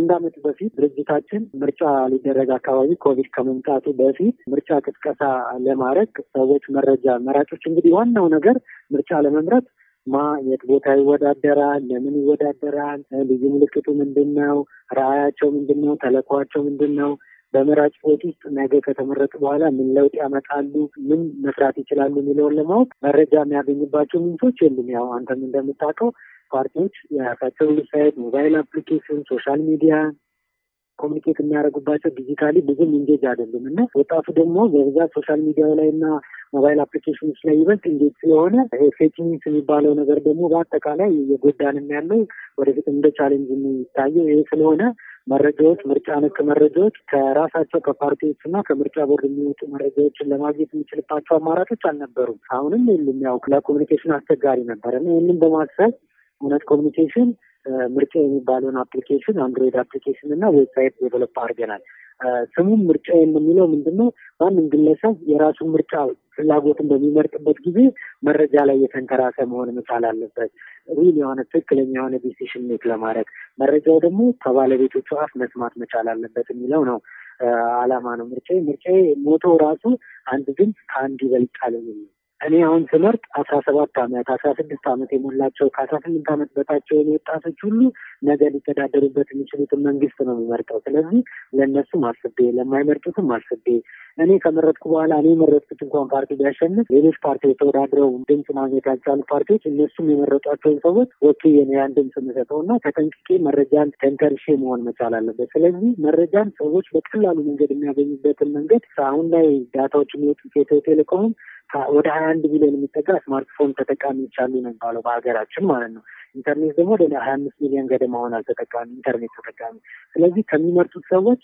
ከአንድ ዓመት በፊት ድርጅታችን ምርጫ ሊደረግ አካባቢ ኮቪድ ከመምጣቱ በፊት ምርጫ ቅስቀሳ ለማድረግ ሰዎች መረጃ መራጮች እንግዲህ ዋናው ነገር ምርጫ ለመምረጥ ማ የት ቦታ ይወዳደራል፣ ለምን ይወዳደራል፣ ልዩ ምልክቱ ምንድን ነው፣ ራዕያቸው ምንድን ነው፣ ተልዕኳቸው ምንድን ነው በመራጭ ቦት ውስጥ ነገ ከተመረጡ በኋላ ምን ለውጥ ያመጣሉ፣ ምን መስራት ይችላሉ የሚለውን ለማወቅ መረጃ የሚያገኝባቸው ምንጮች የሉም። ያው አንተም እንደምታውቀው ፓርቲዎች የራሳቸው website፣ mobile application፣ social media communicate የሚያደርጉባቸው digitally ብዙም engage አይደሉም እና ወጣቱ ደግሞ በብዛት social media ው ላይ እና mobile application ኖች ላይ ይበልጥ እንዴት ስለሆነ fake news የሚባለው ነገር ደግሞ በአጠቃላይ እየጎዳንም ያለው ወደፊት እንደ challenge የሚታየው ይህ ስለሆነ መረጃዎች ምርጫ ነክ መረጃዎች ከራሳቸው ከፓርቲዎች እና ከምርጫ ቦርድ የሚወጡ መረጃዎችን ለማግኘት የሚችልባቸው አማራጮች አልነበሩም። አሁንም የሉም። ያው ለ communication አስቸጋሪ ነበረ እና ይህንን በማሰብ እውነት ኮሚኒኬሽን ምርጫ የሚባለውን application አንድሮይድ application እና website develop አድርገናል። ስሙም ምርጫ የሚለው ምንድን ነው? ማንም ግለሰብ የራሱን ምርጫ ፍላጎትን በሚመርጥበት ጊዜ መረጃ ላይ የተንተራሰ መሆን መቻል አለበት። real የሆነ ትክክለኛ የሆነ decision make ለማድረግ መረጃው ደግሞ ከባለቤቶቹ አፍ መስማት መቻል አለበት የሚለው ነው አላማ ነው። ምርጫ ምርጫ motto ራሱ አንድ ድምፅ ከአንድ ይበልጣል የሚል እኔ አሁን ስመርጥ አስራ ሰባት ዓመት አስራ ስድስት ዓመት የሞላቸው ከአስራ ስምንት ዓመት የኔ ወጣቶች ሁሉ ነገ ሊተዳደሩበት የሚችሉትን መንግስት ነው የሚመርጠው። ስለዚህ ለእነሱም አስቤ ለማይመርጡትም አስቤ እኔ ከመረጥኩ በኋላ እኔ የመረጥኩት እንኳን ፓርቲ ቢያሸንፍ ሌሎች ፓርቲዎች ተወዳድረው ድምፅ ማግኘት ያልቻሉ ፓርቲዎች እነሱም የመረጧቸውን ሰዎች ወኪዬ ነው ያን ድምፅ የምሰጠው እና ተጠንቅቄ መረጃን ተንተርሼ መሆን መቻል አለበት። ስለዚህ መረጃን ሰዎች በቀላሉ መንገድ የሚያገኙበትን መንገድ አሁን ላይ ዳታዎች የሚወጡት ኢትዮ ቴሌኮምም ወደ ሀያ አንድ ሚሊዮን የሚጠጋ ስማርትፎን ተጠቃሚዎች አሉ ነው የሚባለው በሀገራችን ማለት ነው። ኢንተርኔት ደግሞ ወደ ሀያ አምስት ሚሊዮን ገደማ ሆኗል ተጠቃሚ ኢንተርኔት ተጠቃሚ። ስለዚህ ከሚመርጡት ሰዎች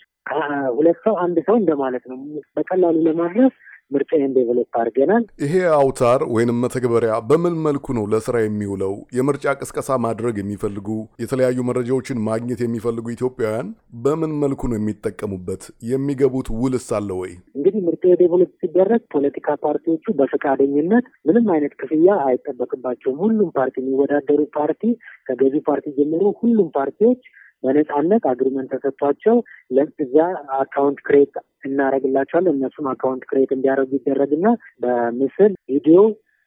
ሁለት ሰው አንድ ሰው እንደማለት ነው። በቀላሉ ለማድረስ ምርጫዬን develop አድርገናል። ይሄ አውታር ወይንም መተግበሪያ በምን መልኩ ነው ለስራ የሚውለው? የምርጫ ቅስቀሳ ማድረግ የሚፈልጉ የተለያዩ መረጃዎችን ማግኘት የሚፈልጉ ኢትዮጵያውያን በምን መልኩ ነው የሚጠቀሙበት? የሚገቡት ውልስ አለ ወይ? እንግዲህ ምርጫ develop ሲደረግ ፖለቲካ ፓርቲዎቹ በፈቃደኝነት ምንም አይነት ክፍያ አይጠበቅባቸውም። ሁሉም ፓርቲ የሚወዳደሩ ፓርቲ ከገዢ ፓርቲ ጀምሮ ሁሉም ፓርቲዎች በነጻነት agreement ተሰጥቷቸው ለዛ account create እናደርግላቸዋለን። እነሱም account create እንዲያደርጉ ይደረግና በምስል ቪዲዮ፣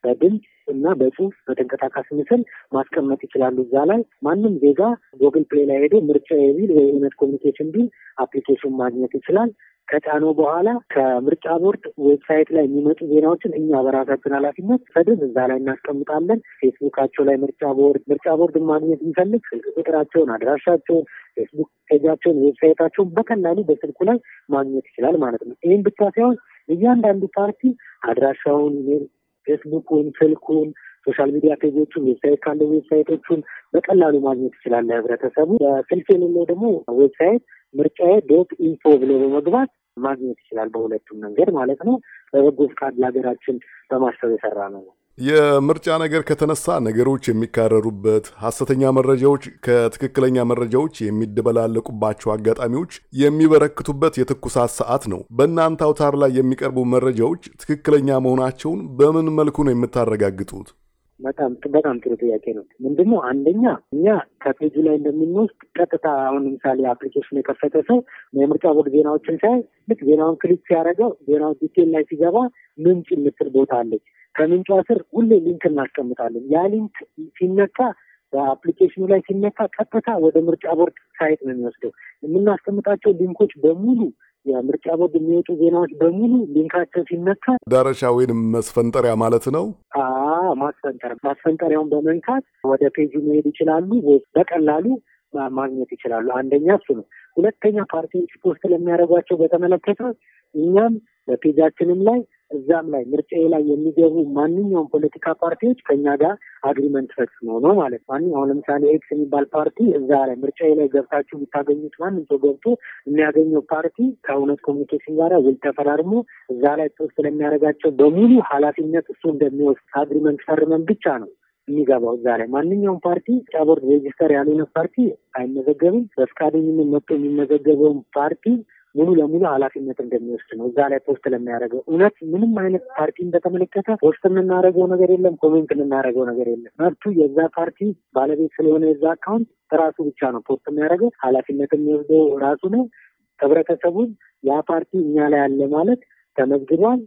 በድምፅ እና በጽሁፍ በተንቀሳቃሽ ምስል ማስቀመጥ ይችላሉ። እዛ ላይ ማንም ዜጋ Google Play ላይ ሄዶ ምርጫዬ ቢል ወይ እውነት communication ቢል application ማግኘት ይችላል። ከጫነው በኋላ ከምርጫ ቦርድ website ላይ የሚመጡ ዜናዎችን እኛ በራሳችን ኃላፊነት ሰድብ እዛ ላይ እናስቀምጣለን። ፌስቡካቸው ላይ ምርጫ ቦርድ ምርጫ ቦርድን ማግኘት የሚፈልግ ስልክ ቁጥራቸውን፣ አድራሻቸውን፣ ፌስቡክ page ኣቸውን፣ website ኣቸውን በቀላሉ በስልኩ ላይ ማግኘት ይችላል ማለት ነው። ይህም ብቻ ሳይሆን እያንዳንዱ ፓርቲ አድራሻውን፣ ፌስቡኩን፣ ስልኩን social media page ኦቹን website ካለው website ኦቹን በቀላሉ ማግኘት ይችላል ለህብረተሰቡ። በስልክ የሌለው ደግሞ website ምርጫዬ dot info ብሎ በመግባት ማግኘት ይችላል። በሁለቱም መንገድ ማለት ነው። በበጎ ፍቃድ ለሀገራችን በማሰብ የሰራ ነው። የምርጫ ነገር ከተነሳ ነገሮች የሚካረሩበት፣ ሐሰተኛ መረጃዎች ከትክክለኛ መረጃዎች የሚደበላለቁባቸው አጋጣሚዎች የሚበረክቱበት የትኩሳት ሰዓት ነው። በእናንተ አውታር ላይ የሚቀርቡ መረጃዎች ትክክለኛ መሆናቸውን በምን መልኩ ነው የምታረጋግጡት? በጣም በጣም ጥሩ ጥያቄ ነው። ምንድነው አንደኛ እኛ ከ page ኡ ላይ እንደምንወስድ ቀጥታ አሁን ለምሳሌ application የከፈተ ሰው የምርጫ ቦርድ ዜናዎችን ሲያይ ልክ ዜናውን click ሲያደርገው ዜናው detail ላይ ሲገባ ምንጭ የምትል ቦታ አለች። ከምንጯ ስር ሁሌ link እናስቀምጣለን። ያ link ሲነካ በ application ኑ ላይ ሲነካ ቀጥታ ወደ ምርጫ ቦርድ site ነው የሚወስደው። የምናስቀምጣቸው link ኦች በሙሉ የምርጫ ቦርድ የሚወጡ ዜናዎች በሙሉ link ኣቸው ሲነካ መዳረሻ ወይንም መስፈንጠሪያ ማለት ነው። ማስፈንጠር ማስፈንጠሪያውን በመንካት ወደ ፔጁ መሄድ ይችላሉ። በቀላሉ ማግኘት ይችላሉ። አንደኛ እሱ ነው። ሁለተኛ ፓርቲዎች post ለሚያደርጓቸው በተመለከተ እኛም በ page ኣችንም ላይ እዛም ላይ ምርጫዬ ላይ የሚገቡ ማንኛውም ፖለቲካ ፓርቲዎች ከኛ ጋር agreement ፈጽመው ነው ማለት ማን አሁን ለምሳሌ X የሚባል ፓርቲ እዛ ላይ ምርጫዬ ላይ ገብታችሁ የምታገኙት ማንም ሰው ገብቶ የሚያገኘው ፓርቲ ከእውነት communication ጋር ውል ተፈራርሞ እዛ ላይ post ለሚያደርጋቸው በሙሉ ኃላፊነት እሱ እንደሚወስድ agreement ፈርመን ብቻ ነው የሚገባው እዛ ላይ ማንኛውም ፓርቲ ምርጫ ቦርድ register ያልሆነ ፓርቲ አይመዘገብም። በፍቃደኝነት መጥቶ የሚመዘገበውን ፓርቲ ሙሉ ለሙሉ ኃላፊነት እንደሚወስድ ነው። እዛ ላይ post ለሚያደርገው እውነት ምንም አይነት ፓርቲን በተመለከተ post የምናደርገው ነገር የለም፣ comment የምናደርገው ነገር የለም። መብቱ የዛ ፓርቲ ባለቤት ስለሆነ የዛ account ራሱ ብቻ ነው post የሚያደርገው። ኃላፊነት የሚወስደው ራሱ ነው። ህብረተሰቡን ያ ፓርቲ እኛ ላይ አለ ማለት ተመዝግቧል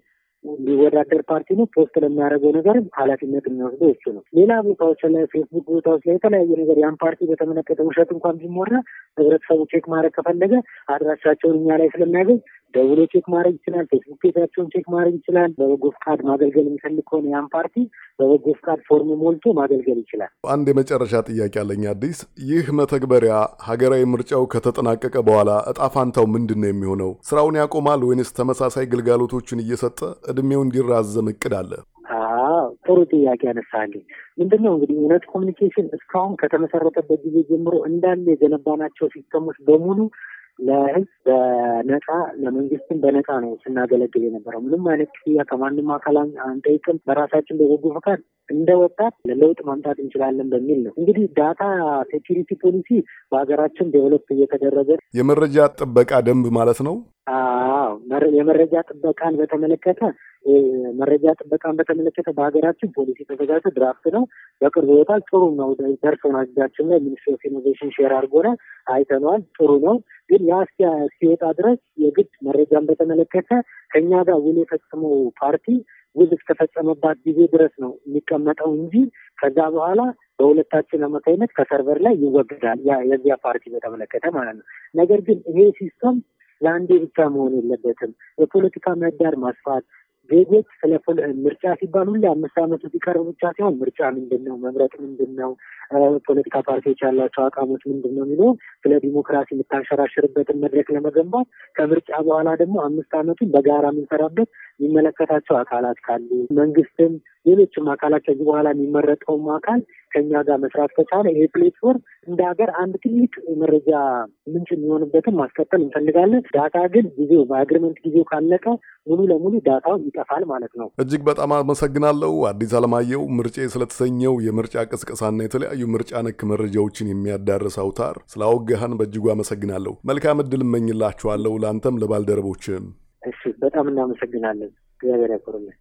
ሊወዳደር ፓርቲ ነው። post ለሚያደርገው ነገርም ኃላፊነት የሚወስደው እሱ ነው። ሌላ ቦታዎች ላይ ፌስቡክ ቦታዎች ላይ የተለያየ ነገር ያን ፓርቲ በተመለከተ ውሸት እንኳን ቢወራ ህብረተሰቡ check ማድረግ ከፈለገ አድራሻቸውን እኛ ላይ ስለሚያገኝ ደውሎ check ማድረግ ይችላል። ፌስቡክ page ኣቸውን check ማድረግ ይችላል። በበጎ ፍቃድ ማገልገል የሚፈልግ ከሆነ ያን ፓርቲ በበጎ ፍቃድ form ሞልቶ ማገልገል ይችላል። አንድ የመጨረሻ ጥያቄ አለኝ። አዲስ ይህ መተግበሪያ ሀገራዊ ምርጫው ከተጠናቀቀ በኋላ እጣ ፋንታው ምንድን ነው የሚሆነው? ስራውን ያቆማል ወይንስ ተመሳሳይ ግልጋሎቶችን እየሰጠ እድሜው እንዲራዘም እቅድ አለ? ጥሩ ጥያቄ ያነሳልኝ። ምንድን ነው እንግዲህ እውነት communication እስካሁን ከተመሰረተበት ጊዜ ጀምሮ እንዳለ የገነባናቸው system ኦች በሙሉ ለህዝብ በነፃ ለመንግስትም በነፃ ነው ስናገለግል የነበረው። ምንም አይነት ክፍያ ከማንም አካል አንጠይቅም። በራሳችን በበጎ ፈቃድ እንደ ወጣት ለውጥ ማምጣት እንችላለን በሚል ነው። እንግዲህ data security policy በሀገራችን develop እየተደረገ የመረጃ ጥበቃ ደንብ ማለት ነው። አዎ የመረጃ ጥበቃን በተመለከተ መረጃ ጥበቃን በተመለከተ በሀገራችን ፖሊሲ ተዘጋጅቶ draft ነው በቅርቡ ይወጣል። ጥሩ ነው። ደርሶናል። እጃችን ላይ Ministry of Innovation share አድርጎናል፣ አይተነዋል። ጥሩ ነው። ግን ያ እስኪወጣ ድረስ የግድ መረጃን በተመለከተ ከኛ ጋር ውል የፈጸመው ፓርቲ ውል እስከፈጸመባት ጊዜ ድረስ ነው የሚቀመጠው እንጂ ከዛ በኋላ በሁለታችን አማካኝነት ከ server ላይ ይወገዳል። የዚያ ፓርቲ በተመለከተ ማለት ነው። ነገር ግን ይሄ system ለአንዴ ብቻ መሆን የለበትም። የፖለቲካ ምህዳር ማስፋት ዜጎች ስለ ምርጫ ሲባል ሁሌ አምስት ዓመቱ ሲቀርብ ብቻ ሲሆን ምርጫ ምንድን ነው፣ መምረጥ ምንድን ነው፣ ፖለቲካ ፓርቲዎች ያላቸው አቋሞች ምንድን ነው የሚለው? ስለ ዲሞክራሲ የምታንሸራሽርበትን መድረክ ለመገንባት ከምርጫ በኋላ ደግሞ አምስት ዓመቱን በጋራ የምንሰራበት የሚመለከታቸው አካላት ካሉ መንግስትም ሌሎችም አካላት ከዚህ በኋላ የሚመረጠውም አካል ከኛ ጋር መስራት ከቻለ ይሄ platform እንደ ሀገር አንድ ትልቅ የመረጃ ምንጭ የሚሆንበትን ማስቀጠል እንፈልጋለን። data ግን ጊዜው በ agreement ጊዜው ካለቀ ሙሉ ለሙሉ data ው ይጠፋል ማለት ነው። እጅግ በጣም አመሰግናለሁ አዲስ አለማየሁ። ምርጫዬ ስለተሰኘው የምርጫ ቅስቀሳና የተለያዩ ምርጫ ነክ መረጃዎችን የሚያዳርስ አውታር ስላወጋህን በእጅጉ አመሰግናለሁ። መልካም እድል እመኝላችኋለሁ ለአንተም ለባልደረቦችም። እሺ፣ በጣም እናመሰግናለን። እግዚአብሔር ያክብርልን።.